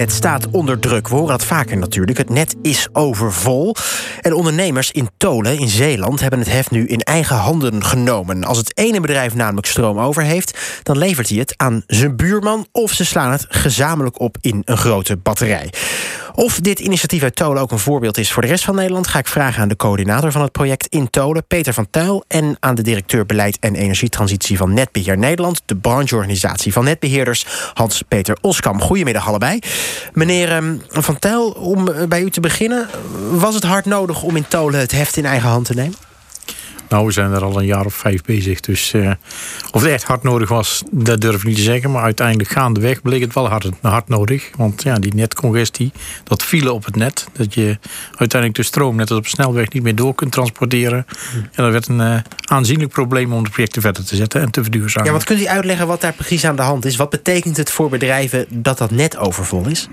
Het staat onder druk. We horen dat vaker natuurlijk. Het net is overvol. En ondernemers in Tolen in Zeeland hebben het heft nu in eigen handen genomen. Als het ene bedrijf namelijk stroom over heeft, dan levert hij het aan zijn buurman of ze slaan het gezamenlijk op in een grote batterij. Of dit initiatief uit Tolen ook een voorbeeld is voor de rest van Nederland, ga ik vragen aan de coördinator van het project in Tolen, Peter van Tuil, en aan de directeur beleid en energietransitie van Netbeheer Nederland, de brancheorganisatie van netbeheerders, Hans-Peter Oskam. Goedemiddag allebei. Meneer ehm, Van Tuil, om eh, bij u te beginnen, was het hard nodig om in Tolen het heft in eigen hand te nemen? Nou, we zijn er al een jaar of vijf bezig. Dus uh, of het echt hard nodig was, dat durf ik niet te zeggen. Maar uiteindelijk gaandeweg bleek het wel hard, hard nodig. Want ja, die netcongestie, dat vielen op het net. Dat je uiteindelijk de stroom net als op snelweg niet meer door kunt transporteren. En dat werd een uh, aanzienlijk probleem om de projecten verder te zetten en te verduurzamen. Ja, wat kunt u uitleggen wat daar precies aan de hand is? Wat betekent het voor bedrijven dat dat net overvol is?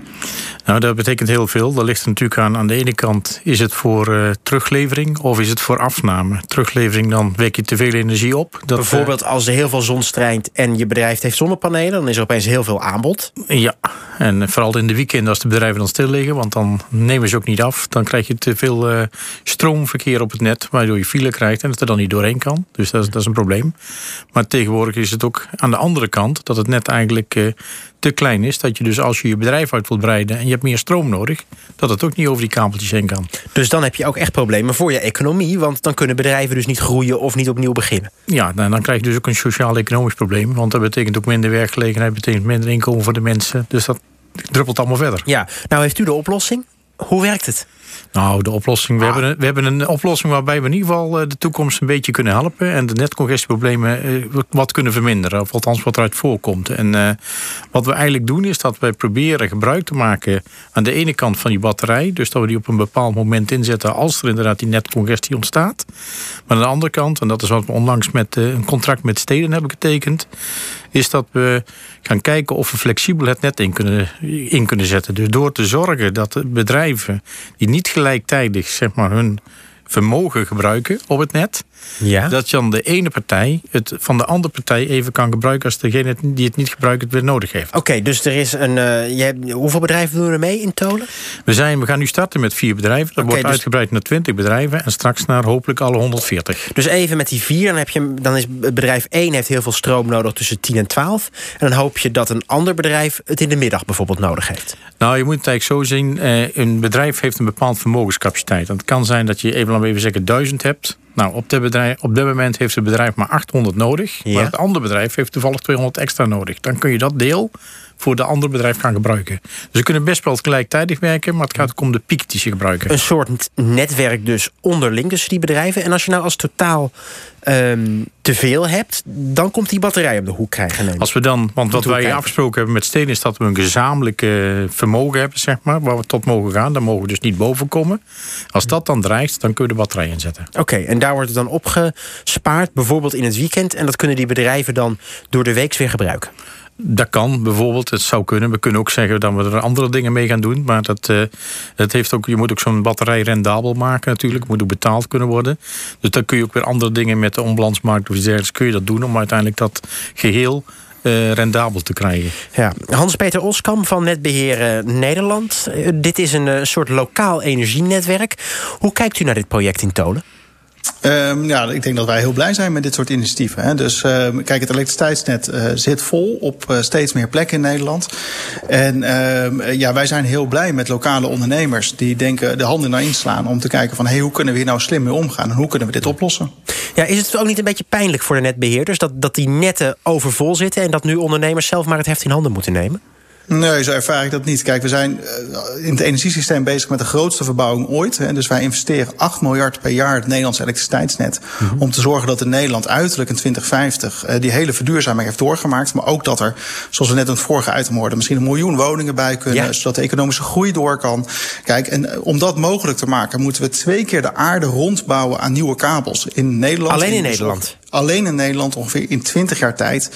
Nou, dat betekent heel veel. Dat ligt natuurlijk aan. Aan de ene kant is het voor uh, teruglevering of is het voor afname. Teruglevering dan wek je te veel energie op. Dat, Bijvoorbeeld als er heel veel zon strijkt en je bedrijf heeft zonnepanelen, dan is er opeens heel veel aanbod. Ja, en vooral in de weekenden als de bedrijven dan stil liggen, want dan nemen ze ook niet af. Dan krijg je te veel uh, stroomverkeer op het net, waardoor je file krijgt en het er dan niet doorheen kan. Dus dat is, dat is een probleem. Maar tegenwoordig is het ook aan de andere kant dat het net eigenlijk uh, te klein is. Dat je dus als je je bedrijf uit wilt breiden en je hebt meer stroom nodig, dat het ook niet over die kabeltjes heen kan. Dus dan heb je ook echt problemen voor je economie, want dan kunnen bedrijven dus niet groeien of niet opnieuw beginnen. Ja, nou, dan krijg je dus ook een sociaal-economisch probleem. Want dat betekent ook minder werkgelegenheid, betekent minder inkomen voor de mensen. Dus dat druppelt allemaal verder. Ja, nou heeft u de oplossing. Hoe werkt het? Nou, de oplossing. We, ah. hebben een, we hebben een oplossing waarbij we in ieder geval eh, de toekomst een beetje kunnen helpen. En de netcongestieproblemen eh, wat kunnen verminderen. Of althans wat eruit voorkomt. En uh, wat we eigenlijk doen is dat wij proberen gebruik te maken aan de ene kant van die batterij. Dus dat we die op een bepaald moment inzetten als er inderdaad die netcongestie ontstaat. Maar aan de andere kant, en dat is wat we onlangs met een contract met steden hebben getekend. Is dat we gaan kijken of we flexibel het net in kunnen, in kunnen zetten. Dus door te zorgen dat bedrijven die niet gelijktijdig zeg maar, hun vermogen gebruiken op het net. Ja. Dat dan de ene partij het van de andere partij even kan gebruiken als degene die het niet gebruikt het weer nodig heeft. Oké, dus er is een. Uh, je hebt, hoeveel bedrijven doen er mee in Tolen? We, zijn, we gaan nu starten met vier bedrijven. Dat wordt dus- uitgebreid naar 20 bedrijven en straks naar hopelijk alle 140. Dus even met die vier, dan, heb je, dan is bedrijf 1 heeft heel veel stroom nodig tussen 10 en 12. En dan hoop je dat een ander bedrijf het in de middag bijvoorbeeld nodig heeft. Nou, je moet het eigenlijk zo zien. Uh, een bedrijf heeft een bepaald vermogenscapaciteit. Het kan zijn dat je even, we even zeggen, 1000 hebt. Nou, op, dit bedrijf, op dit moment heeft het bedrijf maar 800 nodig. Maar het andere bedrijf heeft toevallig 200 extra nodig. Dan kun je dat deel voor de andere bedrijf gaan gebruiken. Dus ze kunnen best wel gelijktijdig werken, maar het gaat ook om de piek die ze gebruiken. Een soort netwerk dus onderling tussen die bedrijven. En als je nou als totaal um, te veel hebt, dan komt die batterij om de hoek krijgen. Als we dan, want wat wij afgesproken hebben met Steen is dat we een gezamenlijk vermogen hebben, zeg maar, waar we tot mogen gaan. Daar mogen we dus niet boven komen. Als dat dan dreigt, dan kun je de batterij inzetten. Oké, en daar wordt het dan opgespaard, bijvoorbeeld in het weekend. En dat kunnen die bedrijven dan door de week weer gebruiken. Dat kan bijvoorbeeld, het zou kunnen. We kunnen ook zeggen dat we er andere dingen mee gaan doen. Maar dat, uh, dat heeft ook, je moet ook zo'n batterij rendabel maken natuurlijk. Moet ook betaald kunnen worden. Dus dan kun je ook weer andere dingen met de onbalansmarkt of iets dergelijks kun je dat doen. Om uiteindelijk dat geheel uh, rendabel te krijgen. Ja. Hans-Peter Oskam van Netbeheer Nederland. Uh, dit is een soort lokaal energienetwerk. Hoe kijkt u naar dit project in Tolen? Um, ja, ik denk dat wij heel blij zijn met dit soort initiatieven. Hè. Dus uh, kijk, het elektriciteitsnet uh, zit vol op uh, steeds meer plekken in Nederland. En ehm, ja, wij zijn heel blij met lokale ondernemers die denken de handen naar inslaan om te kijken van hey, hoe kunnen we hier nou slim mee omgaan en hoe kunnen we dit oplossen. Ja, is het ook niet een beetje pijnlijk voor de netbeheerders dat, dat die netten overvol zitten en dat nu ondernemers zelf maar het heft in handen moeten nemen? Nee, zo ervaar ik dat niet. Kijk, we zijn eh, in het energiesysteem bezig met de grootste verbouwing ooit. Hè. Dus wij investeren 8 miljard per jaar het Nederlandse elektriciteitsnet. Mhm. Om te zorgen dat in Nederland uiterlijk in 2050 uh, die hele verduurzaming heeft doorgemaakt. Maar ook dat er, zoals we net in het vorige item hoorden, misschien een miljoen woningen bij kunnen. Ja. Zodat de economische groei door kan. Kijk, en uh, om dat mogelijk te maken, moeten we twee keer de aarde rondbouwen aan nieuwe kabels. In Nederland. Alleen in Nederland? Alleen in Nederland ongeveer in 20 jaar tijd.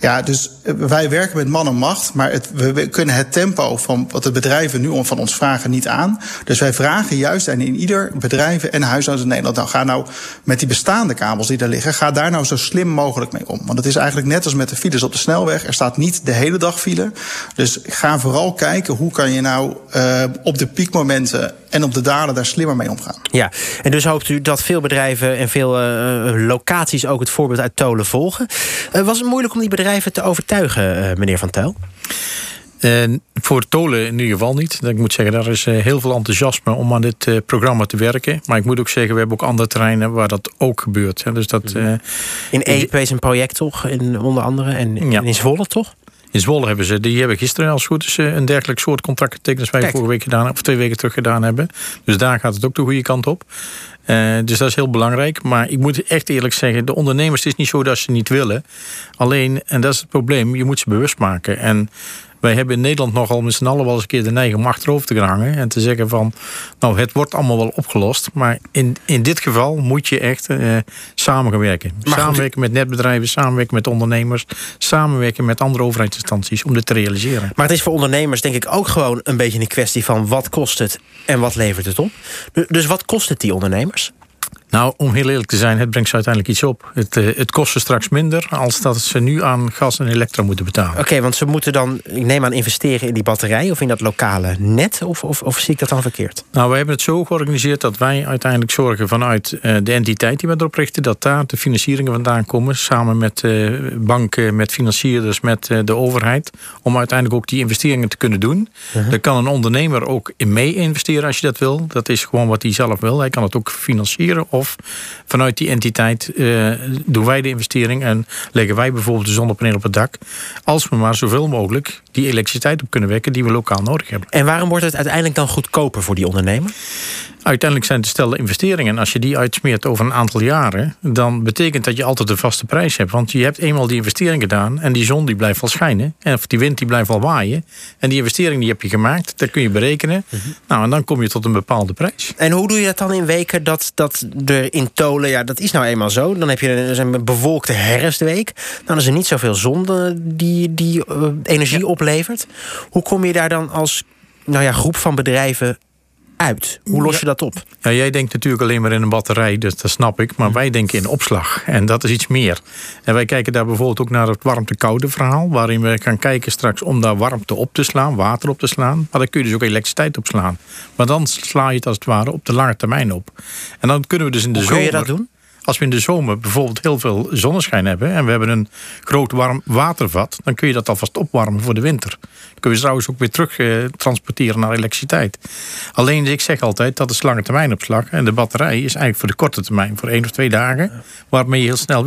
Ja, dus wij werken met man en macht, maar het, we, kunnen het tempo van wat de bedrijven nu van ons vragen niet aan. Dus wij vragen juist en in ieder bedrijf en huishouden in Nederland, nou ga nou met die bestaande kabels die daar liggen, ga daar nou zo slim mogelijk mee om. Want het is eigenlijk net als met de files op de snelweg. Er staat niet de hele dag file. Dus ga vooral kijken hoe kan je nou uh, op de piekmomenten en op de dalen daar slimmer mee omgaan. Ja, en dus hoopt u dat veel bedrijven en veel uh, locaties ook het voorbeeld uit Tolen volgen. Uh, was het moeilijk om die bedrijven te overtuigen, meneer Van Tuil? En voor Tolen in ieder geval niet. Ik moet zeggen, daar is heel veel enthousiasme om aan dit programma te werken. Maar ik moet ook zeggen, we hebben ook andere terreinen waar dat ook gebeurt. Dus dat, in EPE is een project toch, in, onder andere. En ja. in Zwolle toch? In Zwolle hebben ze, die hebben gisteren als goed is een dergelijk soort contract getekend als wij Kijk. vorige week gedaan, of twee weken terug gedaan hebben. Dus daar gaat het ook de goede kant op. Uh, dus dat is heel belangrijk. Maar ik moet echt eerlijk zeggen, de ondernemers, het is niet zo dat ze niet willen. Alleen, en dat is het probleem, je moet ze bewust maken. En wij hebben in Nederland nogal met z'n allen wel eens een keer de neiging om achterover te hangen. En te zeggen van, nou het wordt allemaal wel opgelost. Maar in, in dit geval moet je echt samen gaan werken. samenwerken met netbedrijven, samenwerken met ondernemers. Samenwerken met andere overheidsinstanties om dit te realiseren. Maar het is voor ondernemers denk ik ook gewoon een beetje een kwestie van wat kost het en wat levert het op. Dus wat kost het die ondernemers? Nou, om heel eerlijk te zijn, het brengt ze uiteindelijk iets op. Het, uh, het kost ze straks minder als dat ze nu aan gas en elektra moeten betalen. Oké, want ze moeten dan, ik neem aan, investeren in die batterij of in dat lokale net? Of, of, of zie ik dat dan verkeerd? Nou, wij hebben het zo georganiseerd dat wij uiteindelijk zorgen vanuit uh, de entiteit die we erop richten, dat daar de financieringen vandaan komen, samen met uh, banken, met financierders, met de overheid, om uiteindelijk ook die investeringen te kunnen doen. -huh. Daar kan een ondernemer ook in mee investeren als je dat wil. Dat is gewoon wat hij zelf wil. Hij kan het ook financieren of vanuit die entiteit uh, doen wij de investering en leggen wij bijvoorbeeld de zonnepaneel op het dak. Als we maar zoveel mogelijk die elektriciteit op kunnen wekken die we lokaal nodig hebben. En waarom wordt het uiteindelijk dan goedkoper voor die ondernemer? Uiteindelijk zijn het stelde investeringen. En als je die uitsmeert over een aantal jaren, dan betekent dat je altijd een vaste prijs hebt. Want je hebt eenmaal die investering gedaan en die zon die blijft wel schijnen. En of die wind die blijft wel waaien. En die investering die heb je gemaakt, dat kun je berekenen. Mhm. Nou, en dan kom je tot een bepaalde prijs. En hoe doe je dat dan in weken dat, dat er in Tolen, ja, dat is nou eenmaal zo. Dan heb je een, een bewolkte herfstweek. Dan is er niet zoveel zon eh, die, die uh, energie oplevert. Hoe kom je daar dan als nou ja, groep van bedrijven uit? Hoe los je dat op? Ja, jij denkt natuurlijk alleen maar in een batterij, dus dat snap ik. Maar wij denken in opslag. En dat is iets meer. En wij kijken daar bijvoorbeeld ook naar het warmte-koude verhaal. Waarin we gaan kijken straks om daar warmte op te slaan, water op te slaan. Maar dan kun je dus ook elektriciteit op slaan. Maar dan sla je het als het ware op de lange termijn op. En dan kunnen we dus in de Hoe zomer. Kun je dat doen? Als we in de zomer bijvoorbeeld heel veel zonneschijn hebben en we hebben een groot warm watervat, dan kun je dat alvast opwarmen voor de winter. Dan kun je trouwens ook weer terug eh, transporteren naar elektriciteit. Alleen, ik zeg altijd, dat is lange termijn opslag. En de batterij is eigenlijk voor de korte termijn, voor één of twee dagen, waarmee je heel snel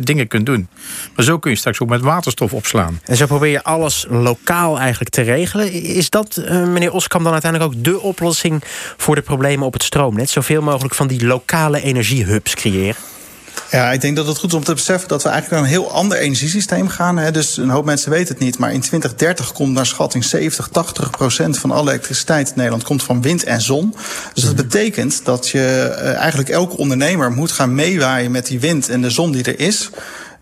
dingen kunt doen. Maar zo kun je straks ook met waterstof opslaan. En zo probeer je alles lokaal eigenlijk te regelen. Is dat, uh, meneer Oskam, dan uiteindelijk ook de oplossing voor de problemen op het stroomnet? Zoveel mogelijk van die lokale energiehubs creëren? Ja, ik denk dat het goed is om te beseffen dat we eigenlijk naar een heel ander energiesysteem gaan. Hè. Dus een hoop mensen weten het niet. Maar in 2030 komt naar schatting 70, 80 procent van alle elektriciteit in Nederland komt van wind en zon. Dus dat betekent dat je uh, eigenlijk elke ondernemer moet gaan meewaaien met die wind en de zon die er is.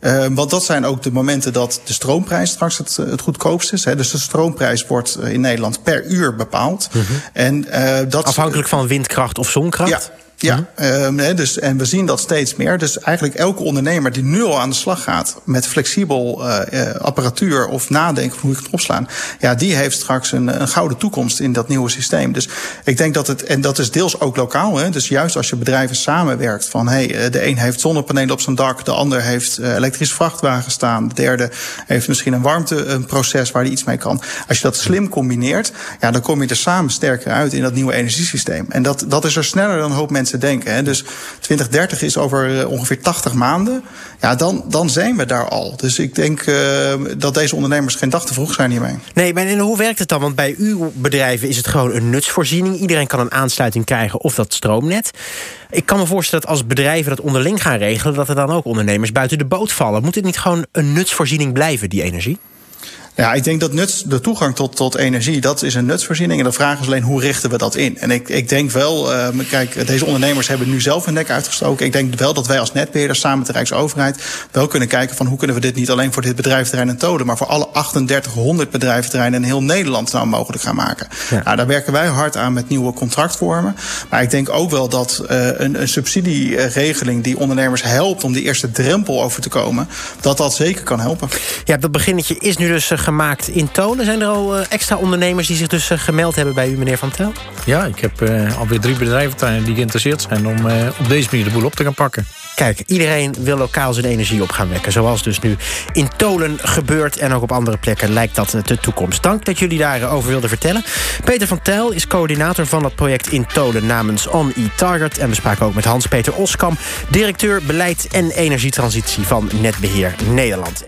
Uh, want dat zijn ook de momenten dat de stroomprijs straks het, het goedkoopst is. Hè. Dus de stroomprijs wordt in Nederland per uur bepaald. En, uh, dat, Afhankelijk van windkracht of zonkracht? Ja. Ja, mm -hmm. dus, en we zien dat steeds meer. Dus eigenlijk elke ondernemer die nu al aan de slag gaat met flexibel uh, apparatuur of nadenken hoe ik het opslaan, ja, die heeft straks een, een gouden toekomst in dat nieuwe systeem. Dus ik denk dat het, en dat is deels ook lokaal, hè, dus juist als je bedrijven samenwerkt van hé, hey, de een heeft zonnepanelen op zijn dak, de ander heeft uh, elektrische vrachtwagen staan, de derde heeft misschien een warmteproces waar hij iets mee kan. Als je dat slim combineert, ja, dan kom je er samen sterker uit in dat nieuwe energiesysteem. En dat, dat is er sneller dan een hoop mensen denken. Hè. Dus 2030 is over ongeveer 80 maanden. Ja, dan, dan zijn we daar al. Dus ik denk uh, dat deze ondernemers geen dag te vroeg zijn hiermee. Nee, maar hoe werkt het dan? Want bij uw bedrijven is het gewoon een nutsvoorziening. Iedereen kan een aansluiting krijgen of dat stroomnet. Ik kan me voorstellen dat als bedrijven dat onderling gaan regelen... dat er dan ook ondernemers buiten de boot vallen. Moet het niet gewoon een nutsvoorziening blijven, die energie? Ja, ik denk dat nuts, de toegang tot, tot energie, dat is een nutsvoorziening. En de vraag is alleen hoe richten we dat in? En ik, ik denk wel, uh, kijk, deze ondernemers hebben nu zelf hun nek uitgestoken. Ik denk wel dat wij als netbeheerder samen met de Rijksoverheid wel kunnen kijken van hoe kunnen we dit niet alleen voor dit bedrijventerrein en Tolen, maar voor alle 3800 bedrijventerreinen in heel Nederland nou mogelijk gaan maken. Ja. Nou, daar werken wij hard aan met nieuwe contractvormen. Maar ik denk ook wel dat uh, een, een subsidieregeling die ondernemers helpt om die eerste drempel over te komen, dat dat zeker kan helpen. Ja, dat beginnetje is nu dus gemaakt in Tolen. Zijn er al extra ondernemers die zich dus gemeld hebben bij u, meneer Van Tel? Ja, ik heb uh, alweer drie bedrijven die geïnteresseerd zijn om uh, op deze manier de boel op te gaan pakken. Kijk, iedereen wil lokaal zijn energie op gaan wekken. Zoals dus nu in Tolen gebeurt en ook op andere plekken lijkt dat de toekomst. Dank dat jullie daarover wilden vertellen. Peter van Tel is coördinator van het project in Tolen namens On E-Target. En we spraken ook met Hans-Peter Oskam, directeur beleid en energietransitie van Netbeheer Nederland.